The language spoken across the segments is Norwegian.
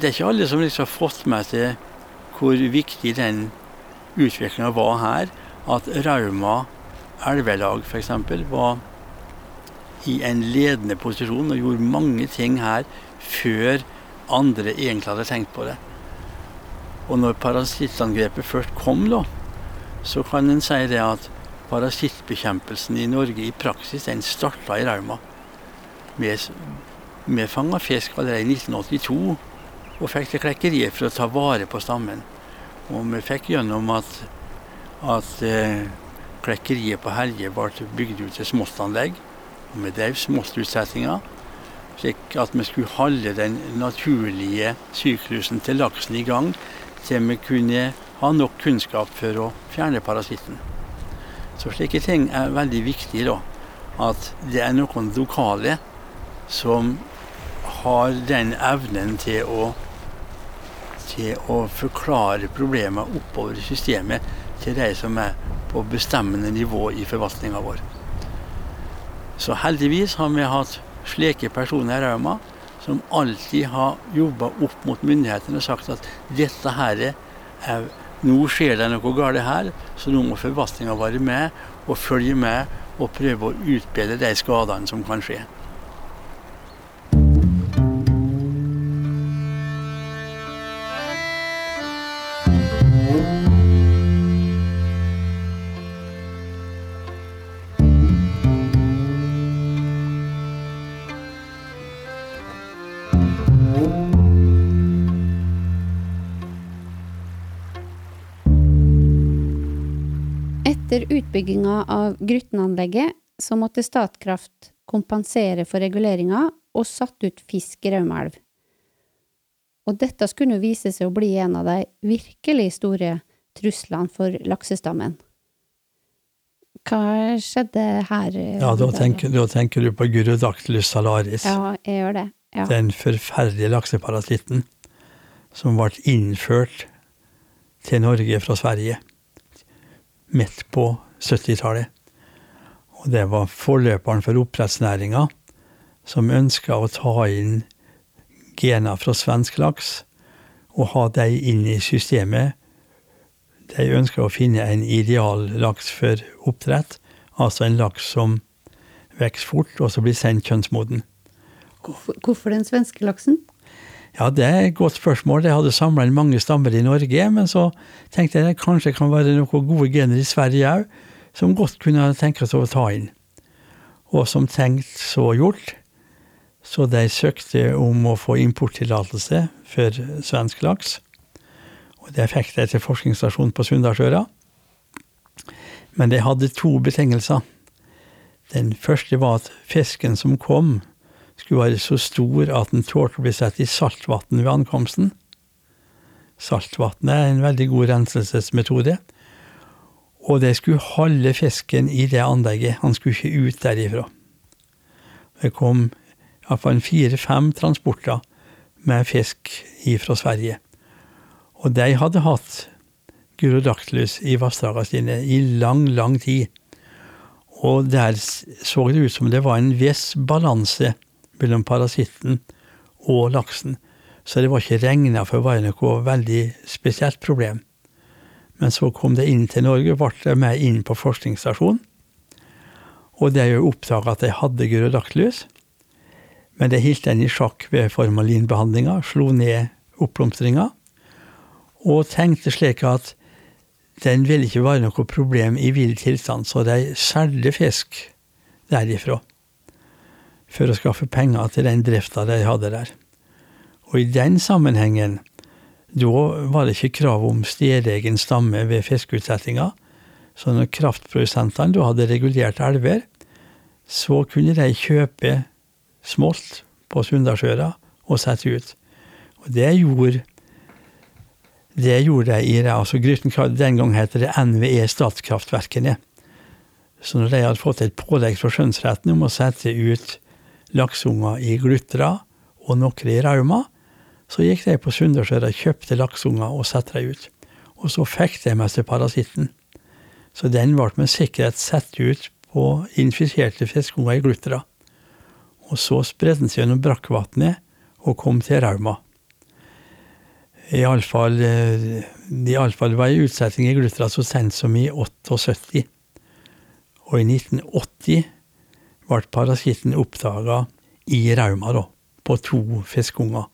det er ikke alle som liksom har fått med seg hvor viktig den utviklinga var her. At Rauma elvelag f.eks. var i en ledende posisjon og gjorde mange ting her før andre egentlig hadde tenkt på det. Og når parasittangrepet først kom, da, så kan en si det at parasittbekjempelsen i Norge i praksis den starta i Rauma. Vi fanga fisk allerede i 1982 og fikk til klekkeriet for å ta vare på stammen. Og vi fikk gjennom at, at eh, klekkeriet på Helje ble bygd ut til smostanlegg. Og vi drev smostutsettinga slik at vi skulle holde den naturlige syklusen til laksen i gang til vi kunne ha nok kunnskap for å fjerne parasitten. Så slike ting er veldig viktig, da. At det er noen lokale som har den evnen til å, til å forklare problemer oppover i systemet til de som er på bestemmende nivå i forvaltninga vår. Så heldigvis har vi hatt slike personer i Rauma som alltid har jobba opp mot myndighetene og sagt at dette her er nå skjer det noe galt her, så nå må forvaltninga være med og følge med og prøve å utbedre de skadene som kan skje. Etter utbygginga av Grytten-anlegget så måtte Statkraft kompensere for reguleringa og satt ut fisk i Raumaelv. Og dette skulle vise seg å bli en av de virkelig store truslene for laksestammen. Hva skjedde her? Ja, da tenker, da tenker du på Gyrodactylus salaris. Ja, jeg gjør det. Ja. Den forferdelige lakseparasitten som ble innført til Norge fra Sverige midt på 70-tallet. Og det var forløperen for oppdrettsnæringa, som ønska å ta inn gener fra svensk laks og ha dem inn i systemet. De ønska å finne en ideal laks for oppdrett, altså en laks som vokser fort, og så blir sendt kjønnsmoden. Hvorfor, hvorfor den svenske laksen? Ja, det er et godt spørsmål. Jeg hadde samla inn mange stammer i Norge, men så tenkte jeg det kanskje kan være noen gode gener i Sverige òg, som godt kunne tenkes å ta inn. Og som tenkt, så gjort. Så de søkte om å få importtillatelse for svensk laks. Og det fikk de til forskningsstasjonen på Sunndalsøra. Men de hadde to betingelser. Den første var at fisken som kom, skulle være så stor at den tålte å bli satt i saltvann ved ankomsten. Saltvann er en veldig god renselsesmetode. Og de skulle holde fisken i det anlegget, han skulle ikke ut derifra. Det kom iallfall fire-fem transporter med fisk ifra Sverige. Og de hadde hatt Gyrodactylus i vassdragene sine i lang, lang tid. Og der så det ut som det var en viss balanse mellom parasitten og laksen. Så det var ikke regna for å være noe veldig spesielt problem. Men så kom det inn til Norge, ble med inn på forskningsstasjonen. Og det er jo oppdaga at de hadde gyrodactylus. Men det holdt den i sjakk ved formalinbehandlinga, slo ned oppblomstringa. Og tenkte slik at den ville ikke være noe problem i vill tilstand, så de solgte fisk derifra for å skaffe penger til den drifta de hadde der. Og i den sammenhengen, da var det ikke krav om stedegen stamme ved fiskeutsettinga. Så når kraftprodusentene da hadde regulert elver, så kunne de kjøpe smolt på Sunndalsøra og sette ut. Og det gjorde det gjorde de i altså Gryten, Den gang het det NVE Statskraftverkene. Så når de hadde fått et pålegg fra skjønnsretten om å sette ut laksunger i Glutra og noen i Rauma. Så gikk de på Sundersøra, kjøpte lakseunger og satte dem ut. Og så fikk de med seg parasitten. Så den ble med sikkerhet satt ut på infiserte fiskeunger i Glutra. Og så spredde den seg gjennom brakkvannet og kom til Rauma. Iallfall iallfall var ei utsetting i Glutra så sent som i 78. Og i 1980 ble parasitten oppdaga i Rauma, da, på to fiskeunger.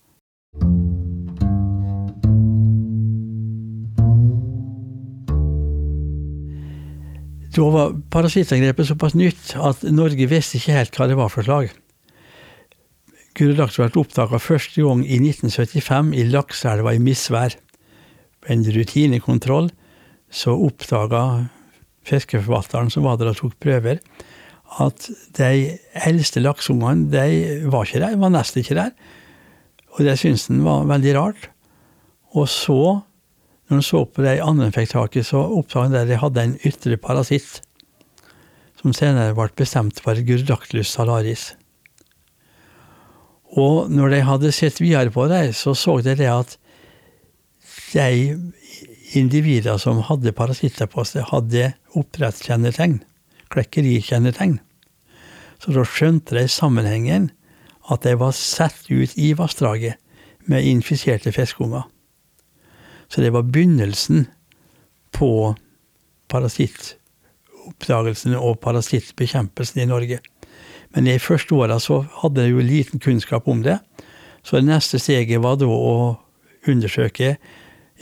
Da var parasittangrepet såpass nytt at Norge visste ikke helt hva det var for slag. Gyrodactylus ble oppdaga første gang i 1975 i Lakseelva i misvær. Ved en rutinekontroll så oppdaga fiskeforvalteren som var der og tok prøver, at de eldste lakseungene de var ikke der, var nesten ikke der. Og det syntes han var veldig rart. Og så når han så på de andre fikk tak i, så oppdaget han at de hadde en ytre parasitt, som senere ble bestemt for Gyrodactylus salaris. Og når de hadde sett videre på det, så så de det at de individer som hadde parasitter på seg, hadde oppdrettskjennetegn, klekkerikjennetegn. Så da skjønte de sammenhengen at de var satt ut i vassdraget med infiserte fiskeunger. Så det var begynnelsen på parasittoppdagelsen og parasittbekjempelsen i Norge. Men i første åra så hadde jeg jo liten kunnskap om det. Så det neste steget var da å undersøke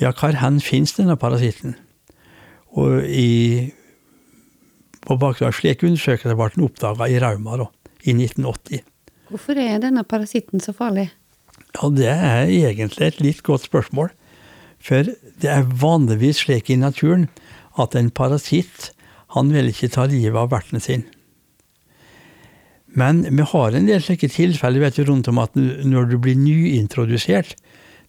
ja, hvor hen finnes denne parasitten. Og i, på bakgrunn av slike undersøkelser ble den oppdaga i Rauma da, i 1980. Hvorfor er denne parasitten så farlig? Ja, Det er egentlig et litt godt spørsmål. For det er vanligvis slik i naturen at en parasitt han vil ikke ta livet av verten sin. Men vi har en del slike tilfeller vet du, rundt om at når du blir nyintrodusert,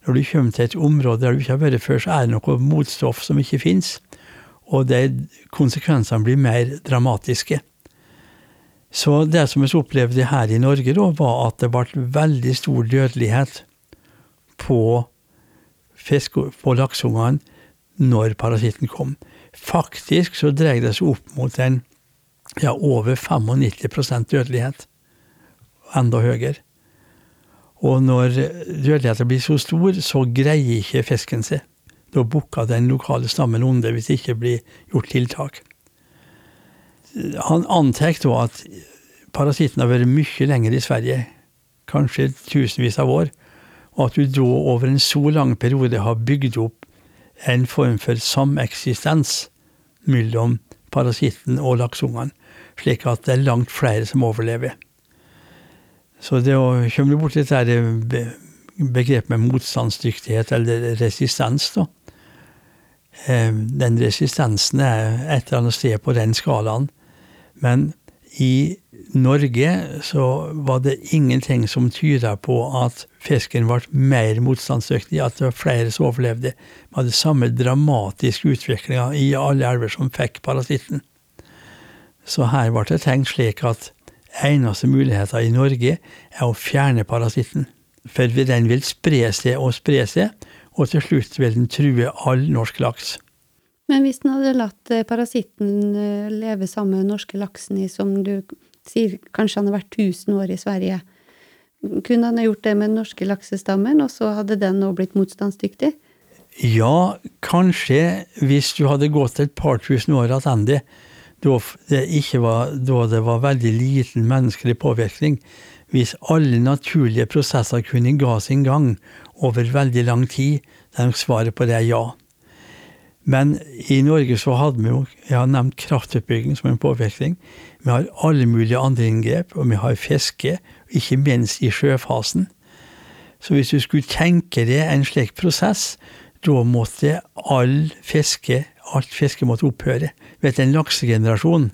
når du kommer til et område der du ikke har vært før, så er det noe motstoff som ikke fins. Og det, konsekvensene blir mer dramatiske. Så det som vi opplevde her i Norge, da, var at det ble veldig stor dødelighet på, fisk, på lakseungene når parasitten kom. Faktisk så dreier det seg opp mot en ja, over 95% dødelighet. Enda høyere. Og når dødeligheten blir så stor, så greier ikke fisken seg. Da bukker den lokale stammen under hvis det ikke blir gjort tiltak. Han antar da at parasitten har vært mye lenger i Sverige, kanskje tusenvis av år, og at du da over en så lang periode har bygd opp en form for sameksistens mellom parasitten og lakseungene, slik at det er langt flere som overlever. Så det å komme bort til dette begrepet med motstandsdyktighet, eller resistens, da Den resistansen er et eller annet sted på den skalaen. Men i Norge så var det ingenting som tyda på at fisken ble mer motstandsdyktig, at det var flere som overlevde. Vi hadde samme dramatiske utviklinga i alle elver som fikk parasitten. Så her ble det tenkt slik at eneste muligheten i Norge er å fjerne parasitten. For den vil spre seg og spre seg, og til slutt vil den true all norsk laks. Men hvis den hadde latt parasitten leve sammen med norske laksen i, som du sier, kanskje han har vært 1000 år i Sverige, kunne han ha gjort det med den norske laksestammen, og så hadde den nå blitt motstandsdyktig? Ja, kanskje hvis du hadde gått et par tusen år tilbake, da det, var, da det var veldig liten menneskelig påvirkning. Hvis alle naturlige prosesser kunne ga sin gang over veldig lang tid, der er svaret på det er ja. Men i Norge så hadde vi jo, jeg har nevnt kraftutbygging som en påvirkning. Vi har alle mulige andre inngrep, og vi har fiske, ikke minst i sjøfasen. Så hvis du skulle tenke deg en slik prosess, da måtte all fiske alt fiske måtte opphøre. Vet, En laksegenerasjon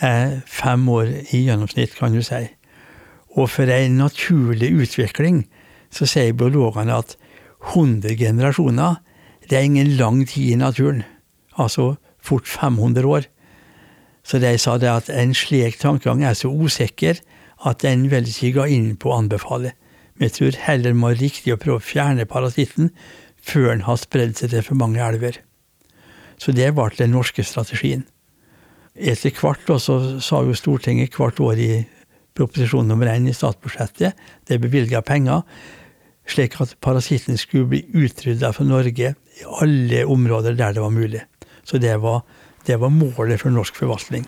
er fem år i gjennomsnitt, kan du si. Og for en naturlig utvikling så sier biologene at 100 generasjoner det er ingen lang tid i naturen. Altså fort 500 år. Så de sa det at en slik tankegang er så usikker at den vil ikke gå inn på å anbefale. Vi tror heller må være riktig å prøve å fjerne parasitten før den har spredd seg til for mange elver. Så det ble den norske strategien. Etter hvert så sa jo Stortinget hvert år i proposisjon nummer én i statsbudsjettet, det bevilga penger, slik at parasitten skulle bli utrydda fra Norge i alle områder der det var mulig. Så det var, det var målet for norsk forvaltning.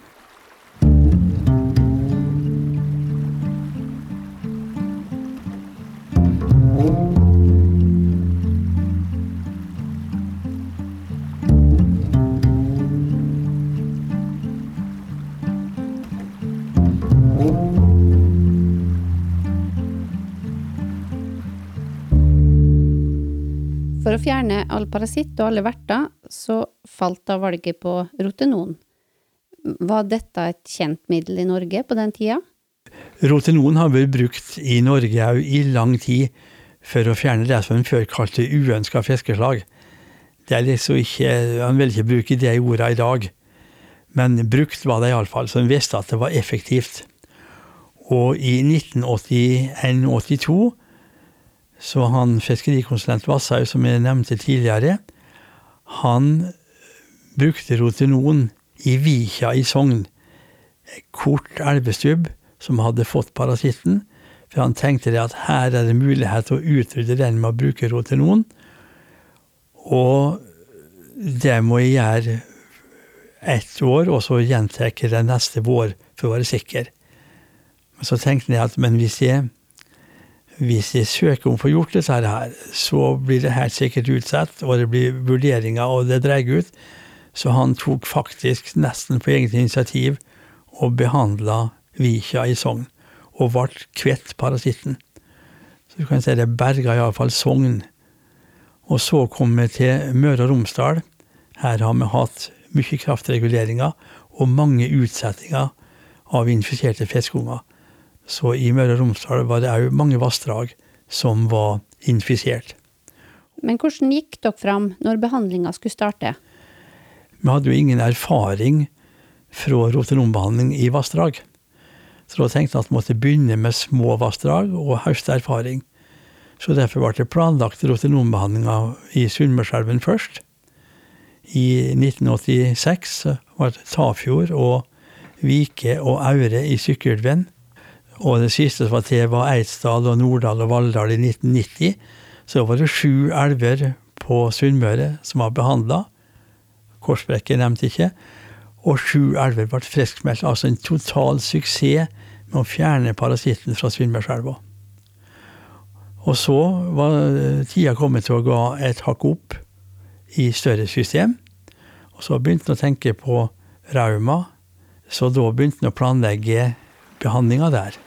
For å fjerne all parasitt og alle verter, så falt da valget på rotenon. Var dette et kjent middel i Norge på den tida? Rotenon har vært brukt i Norge òg i lang tid for å fjerne det som en før kalte uønska fiskeslag. Det er liksom ikke, Man vil ikke bruke de ordene i dag, men brukt var det iallfall, så en visste at det var effektivt. Og i 1981-82 så han fiskerikonsulent Vasshaug, som jeg nevnte tidligere, han brukte rotenon i Vikja i Sogn. Kort elvestubb som hadde fått parasitten. For han tenkte det at her er det mulighet til å utrydde den med å bruke rotenon. Og det må jeg gjøre ett år, og så gjentar jeg det neste vår for å være sikker. Men så tenkte jeg at men hvis jeg hvis jeg søker om å få gjort dette her, så blir det helt sikkert utsatt, og det blir vurderinger, og det dreier ut. Så han tok faktisk nesten på eget initiativ og behandla Vikja i Sogn, og ble kvitt parasitten. Så du kan si det berga iallfall Sogn. Og så kom vi til Møre og Romsdal. Her har vi hatt mye kraftreguleringer og mange utsettinger av infiserte fiskeunger. Så i Møre og Romsdal var det òg mange vassdrag som var infisert. Men hvordan gikk dere fram når behandlinga skulle starte? Vi hadde jo ingen erfaring fra rotenombehandling i vassdrag. Så da tenkte jeg at vi måtte begynne med små vassdrag og høste erfaring. Så derfor ble det planlagt rotenombehandlinga i Sunnmørselven først. I 1986 var det Tafjord og Vike og Aure i Sykkylven. Og det siste som var til, var Eidsdal og Norddal og Valldal i 1990. Så var det sju elver på Sunnmøre som var behandla. Korsbrekket nevnte ikke. Og sju elver ble friskmeldt. Altså en total suksess med å fjerne parasitten fra Sunnmørselva. Og så var tida kommet til å gå et hakk opp i større system. Og så begynte han å tenke på rauma. Så da begynte han å planlegge behandlinga der.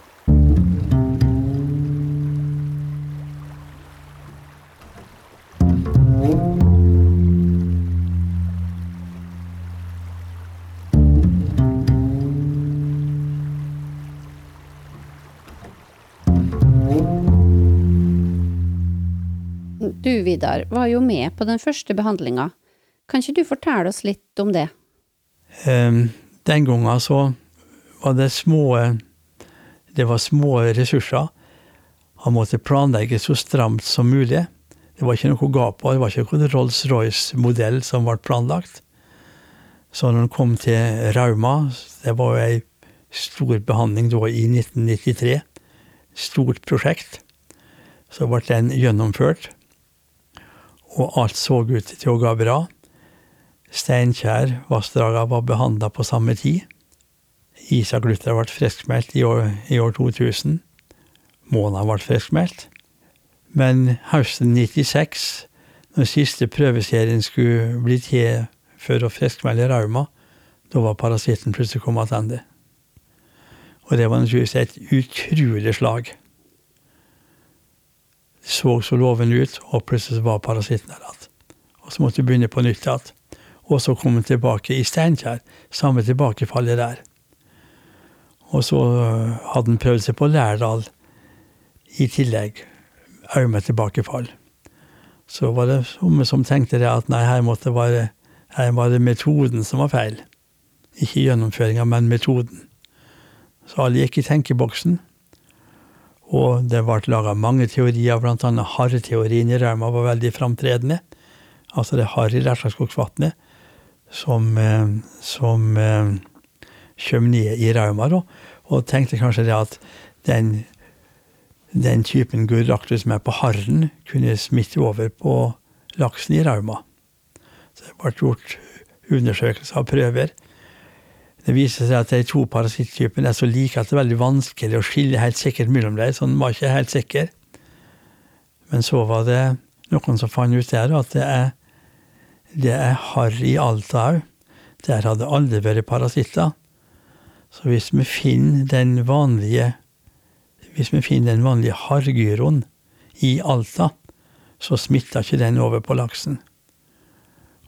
Vidar, var jo med på den første behandlinga. Kan ikke du fortelle oss litt om det? Um, den gangen så var det små Det var små ressurser. Han måtte planlegge så stramt som mulig. Det var ikke noe gap. Det var ikke noen Rolls-Royce-modell som ble planlagt. Så når han kom til Rauma, det var jo ei stor behandling da i 1993, stort prosjekt, så ble den gjennomført og alt så ut til å gå bra. Steinkjer-vassdraga var behandla på samme tid. Isaglutra ble friskmeldt i i år 2000. Måna ble friskmeldt. Men høsten 96, når siste prøveserien skulle bli til for å friskmelde Rauma, da var parasitten plutselig kommet tilbake. Og det var naturligvis et utrolig slag så så loven ut, og plutselig var parasitten der igjen. Og så måtte vi begynne på nytt igjen. Og så kom vi tilbake i Steinkjer. Samme tilbakefallet der. Og så øh, hadde han prøvd seg på Lærdal i tillegg. Òg med tilbakefall. Så var det somme som tenkte det at nei, her måtte være, her var det metoden som var feil. Ikke gjennomføringa, men metoden. Så alle gikk i tenkeboksen. Og det ble laga mange teorier, annet harreteorien i Rauma var veldig framtredende. Altså det harre i Lesjaskogsvatnet som, eh, som eh, kommer ned i Rauma, da. Og tenkte kanskje det at den den typen gurraktus som er på harren, kunne smitte over på laksen i Rauma. Så det ble gjort undersøkelser og prøver. Det viser seg at de to parasitttypene er så like at det er veldig vanskelig å skille helt sikkert mellom dem. Så den var ikke helt sikker. Men så var det noen som fant ut der at det er, det er harr i Alta òg. Der hadde aldri vært parasitter. Så hvis vi finner den vanlige hvis vi finner den vanlige harrgyroen i Alta, så smitter ikke den over på laksen.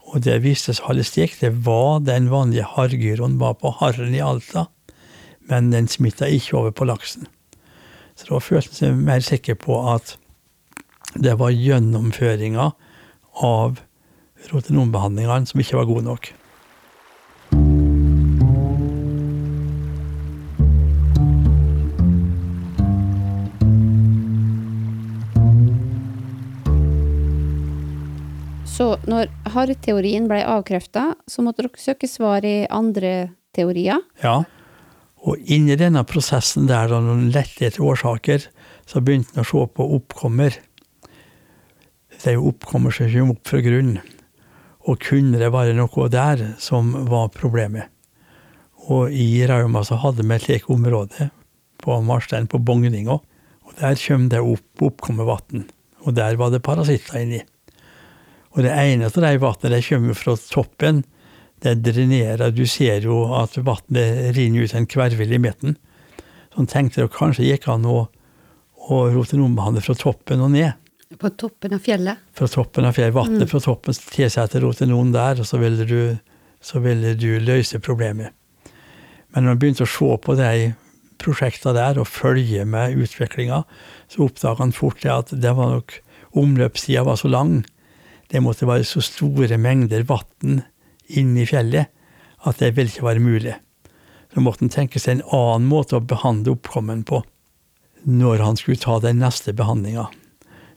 Og det viste seg halve stikk. Det var den vanlige harrgyroen var på harren i Alta, men den smitta ikke over på laksen. Så da følte jeg seg mer sikker på at det var gjennomføringa av rotenombehandlingene som ikke var god nok. Så når harrteorien ble avkrefta, så måtte dere søke svar i andre teorier. Ja, og inni denne prosessen der, da noen lette etter årsaker, så begynte en å se på oppkommer. Det er jo oppkommer som kommer opp fra grunnen. Og kunne det være noe der som var problemet? Og i Rauma så hadde vi et slikt område på Marstein, på Bogninga. Og der kom det opp oppkommervann. Og der var det parasitter inni. Og det ene av de vannene kommer fra toppen. Det drenerer. Du ser jo at vannet renner ut en kvervel i midten. Så han tenkte at kanskje gikk an å, å rotenombehandle fra toppen og ned. På toppen av fjellet? Fra toppen av fjellet. Vannet mm. fra toppen tilsetter rotenon der, og så ville, du, så ville du løse problemet. Men når man begynte å se på de prosjektene der og følge med utviklinga, så oppdaga han fort at det var nok omløpstida var så lang det måtte være så store mengder vann inne i fjellet at det ville ikke være mulig. Så måtte han tenke seg en annen måte å behandle oppkommen på når han skulle ta den neste behandlinga.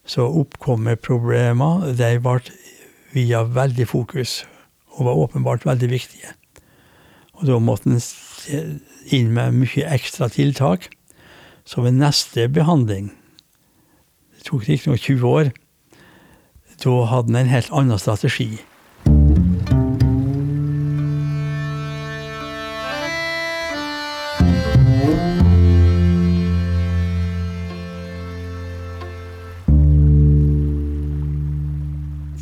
Så oppkommerproblemer ble via veldig fokus, og var åpenbart veldig viktige. Og da måtte han inn med mye ekstra tiltak. Så ved neste behandling, det tok riktignok 20 år, da hadde han en helt annen strategi.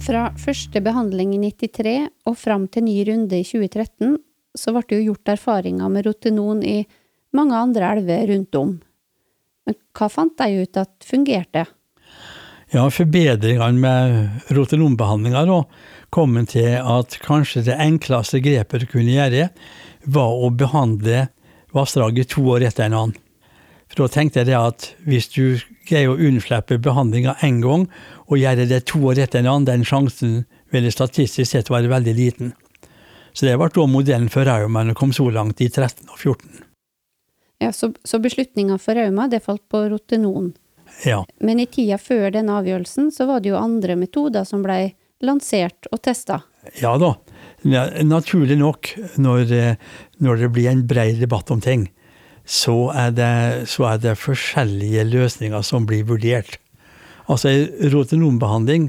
Fra første behandling i 93 og fram til ny runde i 2013, så ble det jo gjort erfaringer med rotenon i mange andre elver rundt om. Men hva fant de ut at fungerte? Ja, forbedringene med rotenombehandlinga kom til at kanskje det enkleste grepet du kunne gjøre, var å behandle vassdraget to år etter en annen. For da tenkte jeg det at hvis du greier å unnslippe behandlinga én gang, og gjøre det to år etter en annen, den sjansen ville statistisk sett være veldig liten. Så det ble da modellen for Rauma kom så langt i 13 og 14. Ja, Så, så beslutninga for Rauma det falt på rotenon? Ja. Men i tida før den avgjørelsen, så var det jo andre metoder som blei lansert og testa? Ja da. Naturlig nok, når, når det blir en bred debatt om ting, så er, det, så er det forskjellige løsninger som blir vurdert. Altså, rotenombehandling,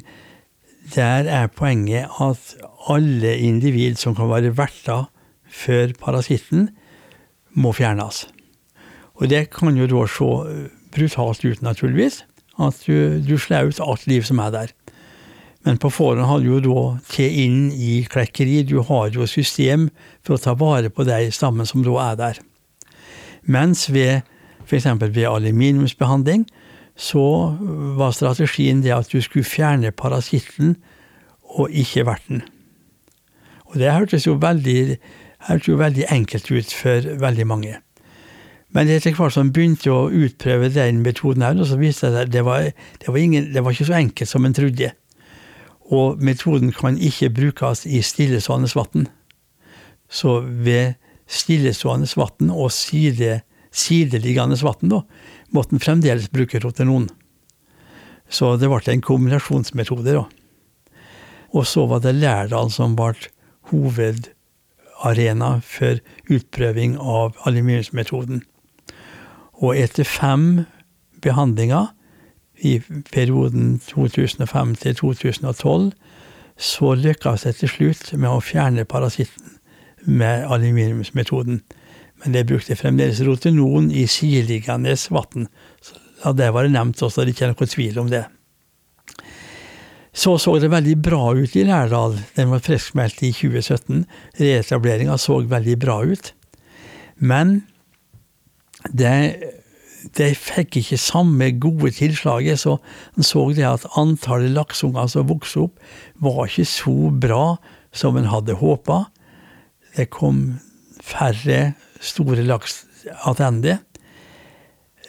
der er poenget at alle individ som kan være verter før parasitten, må fjernes. Og det kan jo da se brutalt ut, naturligvis. At du, du ut alt liv som er der. Men på forhånd har du jo da til inn i klekkeri. Du har jo system for å ta vare på de stammen som da er der. Mens ved f.eks. ved aluminiumsbehandling så var strategien det at du skulle fjerne parasitten og ikke verten. Og det hørtes jo veldig, hørtes jo veldig enkelt ut for veldig mange. Men etter hvert som begynte å utprøve den metoden, her, så viste seg at det var, det det var ikke så enkelt som en trodde. Og metoden kan ikke brukes i stillestående vann. Så ved stillestående vann og side, sideliggende vann måtte en fremdeles bruke rotenon. Så det ble en kombinasjonsmetode. da. Og så var det Lærdal som ble hovedarena for utprøving av aluminiumsmetoden. Og etter fem behandlinger i perioden 2005 til 2012, så lykkes det til slutt med å fjerne parasitten med aluminiumsmetoden. Men det brukte fremdeles rotenon i sideliggende vann. Ja, det var det nevnt også, det er ikke noe tvil om det. Så så det veldig bra ut i Lærdal. Den var friskmeldt i 2017. Reetableringa så veldig bra ut. Men det, de fikk ikke samme gode tilslaget, så en så det at antallet laksunger som vokste opp, var ikke så bra som en hadde håpa. Det kom færre store laks tilbake.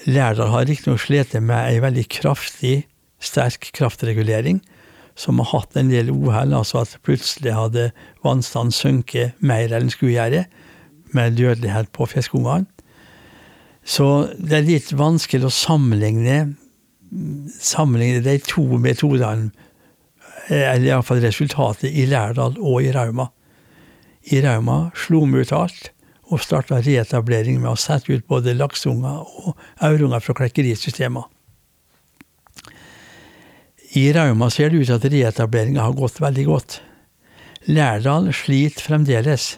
Lærdal har riktignok slitt med ei veldig kraftig, sterk kraftregulering, som har hatt en del uhell, altså at plutselig hadde vannstanden sunket mer enn den skulle gjøre, med dødelighet på fiskeungene. Så det er litt vanskelig å sammenligne, sammenligne de to metodene, eller iallfall resultatet, i Lærdal og i Rauma. I Rauma slo vi ut alt og starta reetablering med å sette ut både lakseunger og aurunger fra klekkerisystemer. I Rauma ser det ut til at reetableringa har gått veldig godt. Lærdal sliter fremdeles.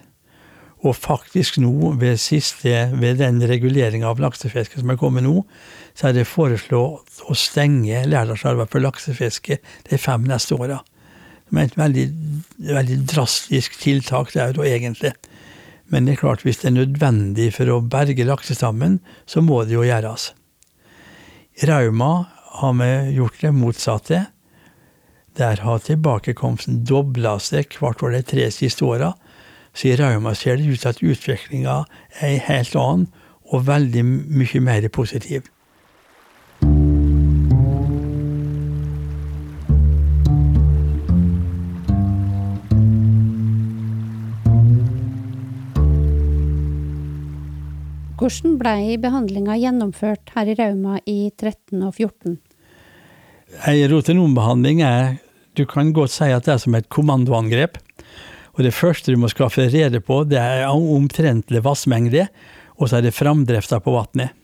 Og faktisk nå, ved, siste, ved den reguleringa av laksefisket som er kommet nå, så er det foreslått å stenge Lærdalselva for laksefiske de fem neste åra. Det er et veldig, veldig drastisk tiltak det er jo egentlig. Men det er klart, hvis det er nødvendig for å berge laksestammen, så må det jo gjøres. Rauma har vi gjort det motsatte. Der har tilbakekomsten dobla seg hvert år de tre siste åra. Så i Rauma ser det ut til at utviklinga er helt annen og veldig mye mer positiv. Hvordan blei behandlinga gjennomført her i Rauma i 13 og 14? Ei rotenombehandling er Du kan godt si at det er som et kommandoangrep. Og det første du må skaffe rede på, det er omtrentlig vassmengde, og så er det framdrifta på vannet.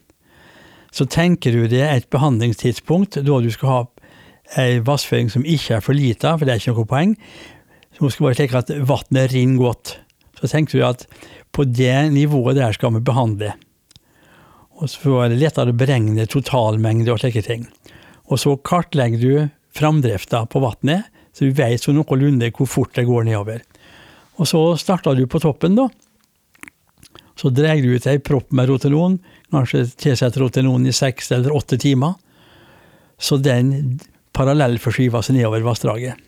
Så tenker du deg et behandlingstidspunkt da du skal ha ei vassføring som ikke er for lita, for det er ikke noe poeng, som skal bare slik at vannet renner godt. Så tenker du at på det nivået der skal vi behandle. Og så er det lettere å beregne totalmengde og slike ting. Og så kartlegger du framdrifta på vannet, så du vet så noenlunde hvor fort det går nedover. Og så starta du på toppen, da. Så drar du ut ei propp med rotenon, kanskje tilsetter rotenon i seks eller åtte timer. Så den parallellforskyver seg nedover vassdraget.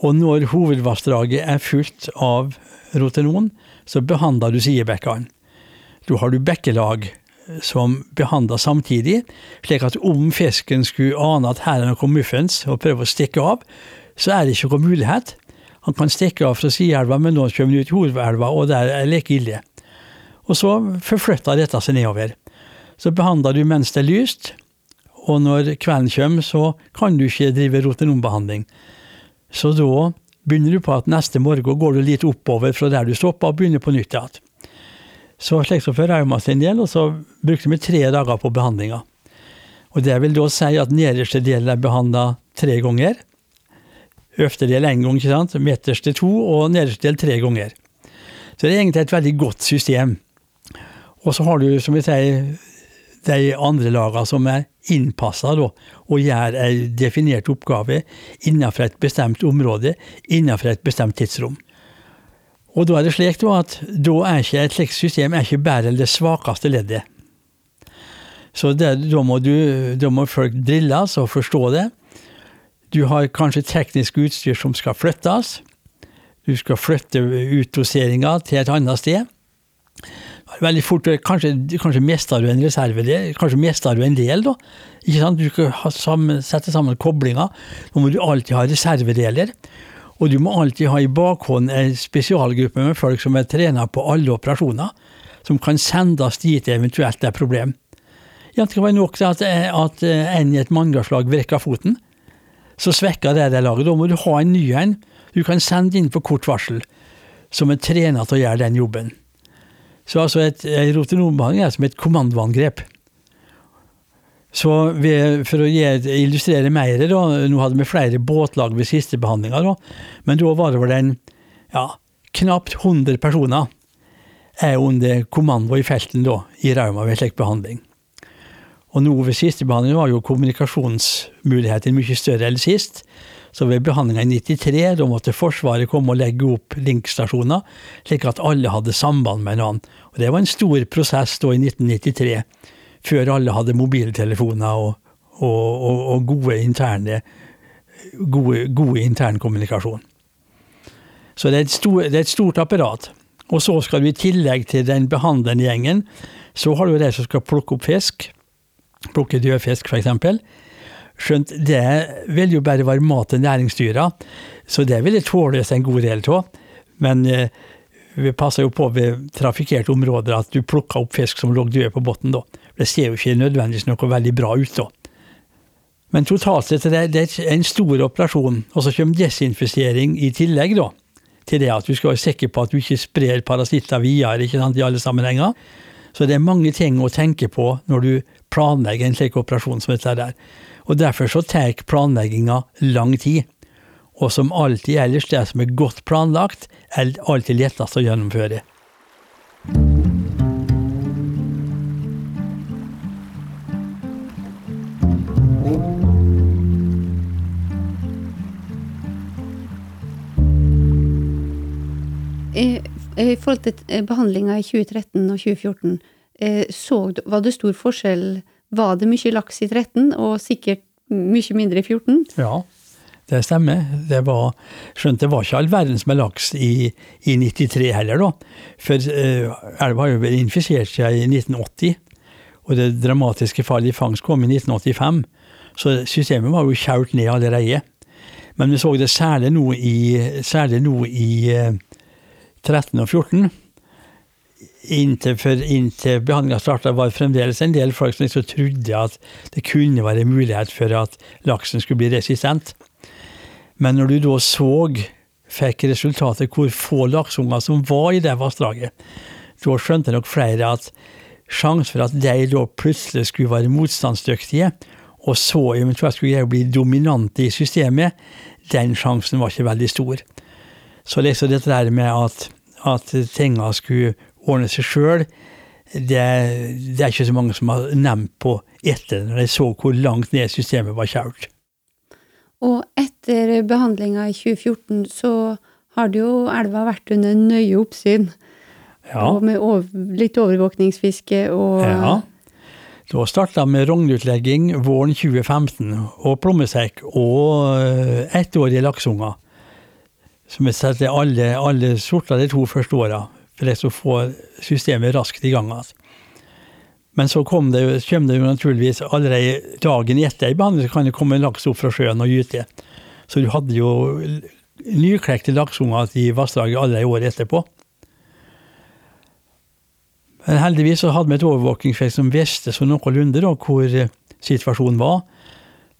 Og når hovedvassdraget er fullt av rotenon, så behandler du sidebekkene. Da har du bekkelag som behandler samtidig, slik at om fisken skulle ane at her er noe muffens og prøve å stikke av, så er det ikke noen mulighet. Han kan stikke av fra sideelva, men nå kommer han ut i hovedelva, og er det like ille. Og så forflytter dette seg nedover. Så behandler du mens det er lyst, og når kvelden kommer, så kan du ikke drive rotenombehandling. Så da begynner du på at neste morgen går du litt oppover fra der du stoppa, og begynner på nytt igjen. Så slik som for Rauma sin del, og så brukte vi tre dager på behandlinga. Og det vil da si at nederste del er behandla tre ganger. Øverste del én gang, ikke sant? midterste to, og nederste del tre ganger. Så det er egentlig et veldig godt system. Og så har du, som vi sier, de andre lagene som er innpassa og gjør en definert oppgave innenfor et bestemt område, innenfor et bestemt tidsrom. Og da er det slik at da er ikke et slikt system er ikke bare det svakeste leddet. Så det, da, må du, da må folk drilles og forstå det. Du har kanskje teknisk utstyr som skal flyttes. Du skal flytte utdoseringa til et annet sted. Veldig fort, Kanskje, kanskje mister du en reservedel, kanskje mister du en del. da. Ikke sant? Du skal sammen, sette sammen koblinger. Nå må du alltid ha reservedeler. Og du må alltid ha i bakhånd en spesialgruppe med folk som er trena på alle operasjoner, som kan sendes dit det eventuelt er problem. Ja, det kan være nok til at, at en i et mannskapslag virker foten. Så svekker det det laget. Da må du ha en ny en du kan sende inn på kort varsel, som er trena til å gjøre den jobben. Så altså et rotenombehandling er som et kommandoangrep. Så vi, for å illustrere mer, da, nå hadde vi flere båtlag ved siste behandlinga, men da var det vel en ja, knapt 100 personer er under kommando i felten da, i Rauma ved slik behandling. Og nå ved siste behandling var jo kommunikasjonsmulighetene mye større enn sist. Så ved behandlinga i 93 da måtte Forsvaret komme og legge opp linkstasjoner, slik at alle hadde samband med hverandre. Og Det var en stor prosess da i 1993 før alle hadde mobiltelefoner og, og, og, og gode interne gode, gode internkommunikasjon. Så det er, stort, det er, et stort apparat. Og så skal du i tillegg til den behandlende gjengen, så har du de som skal plukke opp fisk. Plukke dødfisk, f.eks. Skjønt det vil jo bare være mat til næringsdyra, så det vil det tåles en god del av. Men eh, vi passer jo på ved trafikkerte områder at du plukker opp fisk som lå død på bunnen. Det ser jo ikke nødvendigvis noe veldig bra ut da. Men totalt sett det er det en stor operasjon, og så kommer desinfisering i tillegg da, til det at du skal være sikker på at du ikke sprer parasitter videre ikke sant, i alle sammenhenger. Så det er mange ting å tenke på når du planlegger en slik operasjon som dette der. Og derfor så tar planlegginga lang tid. Og som alltid ellers, det som er godt planlagt, er alltid lettest å gjennomføre. I, I forhold til eh, behandlinga i 2013 og 2014, eh, så, var det stor forskjell? Var det mye laks i 13, og sikkert mye mindre i 14? Ja, det stemmer. Det var, skjønt det var ikke all verdens med laks i, i 93 heller, da. For uh, elva har jo vært infisert siden i 1980. Og det dramatiske fallet i fangst kom i 1985. Så systemet var jo kjørt ned allerede. Men vi så det særlig nå i, særlig nå i uh, 13 og 14. Inntil, for, inntil behandlinga starta, var fremdeles en del folk som liksom trodde at det kunne være mulighet for at laksen skulle bli resistent. Men når du da så, fikk resultatet hvor få lakseunger som var i det vassdraget, da skjønte nok flere at sjansen for at de da plutselig skulle være motstandsdyktige, og så eventuelt skulle bli dominante i systemet, den sjansen var ikke veldig stor. Så liksom dette der med at, at tinga skulle ordne seg sjøl, det, det, er ikke så mange som har nevnt på etter, når de så hvor langt ned systemet var kjørt. Og etter behandlinga i 2014 så har det jo elva vært under nøye oppsyn. Ja. Og med over, litt overvåkningsfiske og Ja. Da starta med rognutlegging våren 2015, og plommesekk og eh, ettårige lakseunger som vi setter alle, alle sorter de to første åra, for å få systemet raskt i gang Altså. Men så kom det, kom det jo naturligvis allerede dagen etter en behandling, så kan det komme en laks opp fra sjøen og gyte. Så du hadde jo nyklekte lakseunger i vassdraget allerede året etterpå. Men heldigvis så hadde vi et overvåkingsfelt som visste så noenlunde hvor situasjonen var.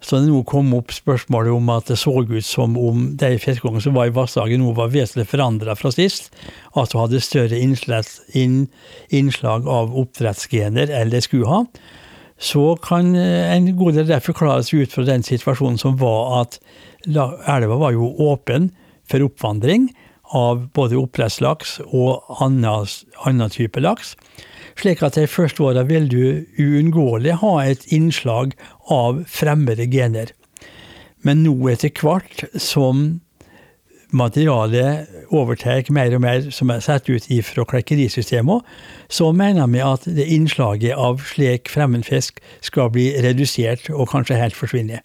Så det nå kom opp spørsmålet om at det så ut som om de fiskekongene som var i vassdraget nå var vesentlig forandra fra sist. Altså hadde større innslag av oppdrettsgener enn de skulle ha. Så kan en god del der forklares ut fra den situasjonen som var at elva var jo åpen for oppvandring av både oppdrettslaks og annen type laks slik at de første åra vil du uunngåelig ha et innslag av fremmede gener. Men nå etter hvert som materialet overtar mer og mer som er satt ut fra klekkerisystemet, så mener vi at det innslaget av slik fremmedfisk skal bli redusert og kanskje helt forsvinne.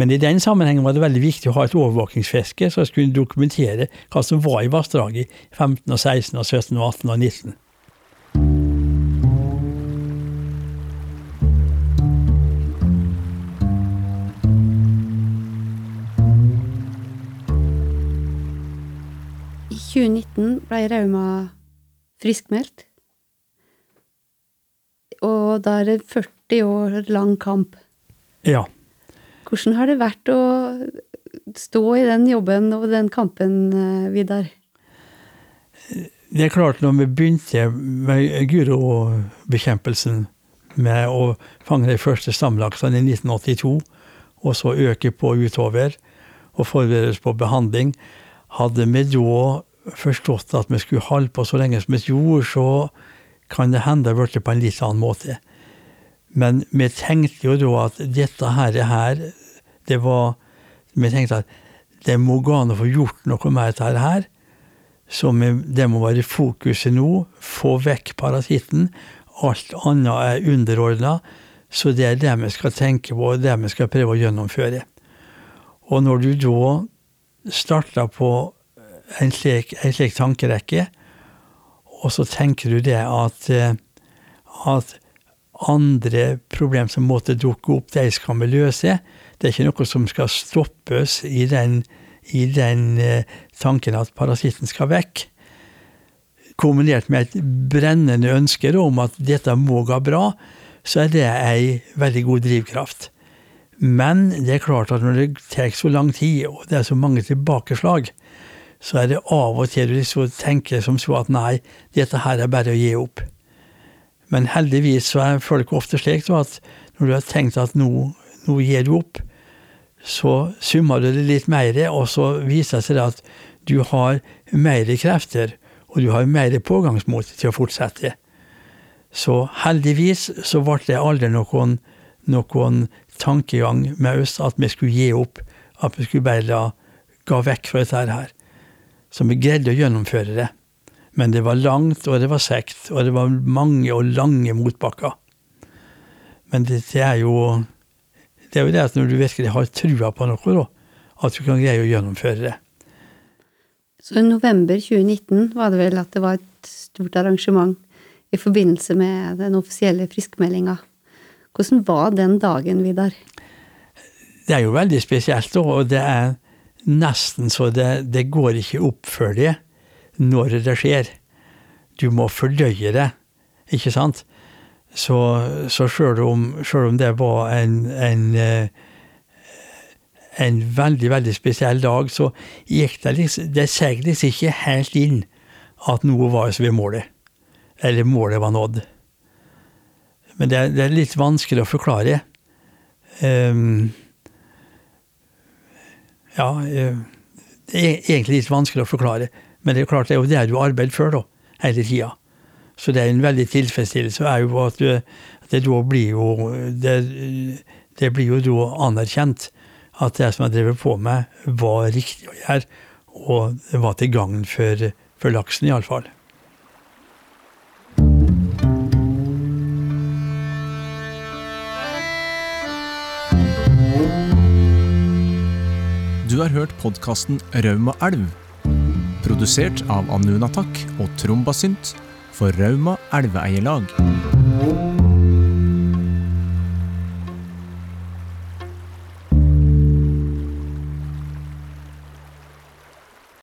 Men i den sammenhengen var det veldig viktig å ha et overvåkingsfiske som skulle dokumentere hva som var i vassdraget i 15, og 16, og 17, og 18 og 19. 2019 ble Rauma friskmeldt. Og da er det 40 år lang kamp. Ja. Hvordan har det vært å stå i den jobben og den kampen, eh, Vidar? Det er klart, når vi begynte med gyrobekjempelsen med å fange de første stamlaksene i 1982, og så øke på utover og forberede oss på behandling. Hadde vi da forstått at vi skulle holde på så lenge som vi gjorde, så kan det hende det ble på en litt annen måte. Men vi tenkte jo da at dette her, her det var Vi tenkte at det må gå an å få gjort noe med dette her. Så det må være fokuset nå. Få vekk parasitten. Alt annet er underordna. Så det er det vi skal tenke på, og det vi skal prøve å gjennomføre. Og når du da starter på en slik, en slik tankerekke, og så tenker du det at, eh, at andre problem som måtte dukke opp, de skal vi løse. Det er ikke noe som skal stoppes i den, i den eh, tanken at parasitten skal vekk. Kombinert med et brennende ønske om at dette må gå bra, så er det ei veldig god drivkraft. Men det er klart at når det tar så lang tid, og det er så mange tilbakeslag, så er det av og til du liksom tenker som så at nei, dette her er bare å gi opp. Men heldigvis så er folk ofte slik at når du har tenkt at nå, nå gir du opp, så summer du det litt mer, og så viser det seg at du har mer krefter, og du har mer pågangsmot til å fortsette. Så heldigvis så ble det aldri noen, noen tankegang med oss at vi skulle gi opp, at vi skulle bare la gå vekk fra dette her. Så vi greide å gjennomføre det. Men det var langt, og det var sekt, og det var mange og lange motbakker. Men det, det, er jo det er jo det at når du virkelig har trua på noe, da, at du kan greie å gjennomføre det. Så i november 2019 var det vel at det var et stort arrangement i forbindelse med den offisielle friskmeldinga. Hvordan var den dagen, Vidar? Det er jo veldig spesielt, og det er nesten så det, det går ikke opp for deg når det skjer. Du må fordøye det, ikke sant? Så, så sjøl om, om, det var en, en, eh, en, veldig, veldig spesiell dag, så gikk det liksom Det seg ikke helt inn at noe var ved målet. Eller målet var nådd. Men det, det er litt vanskelig å forklare. Um, ja, eh, det er egentlig litt vanskelig å forklare. Men det er klart det er jo det du har arbeidet før, da, hele tida. Så det er en veldig tilfredsstillelse er jo at det da blir jo det, det blir jo da anerkjent at det som jeg drev på med, var riktig å gjøre. Og det var til gagn for, for laksen, iallfall. Du har hørt podkasten Rauma elv Produsert av Anunatak og Trombasynt for Rauma elveeierlag.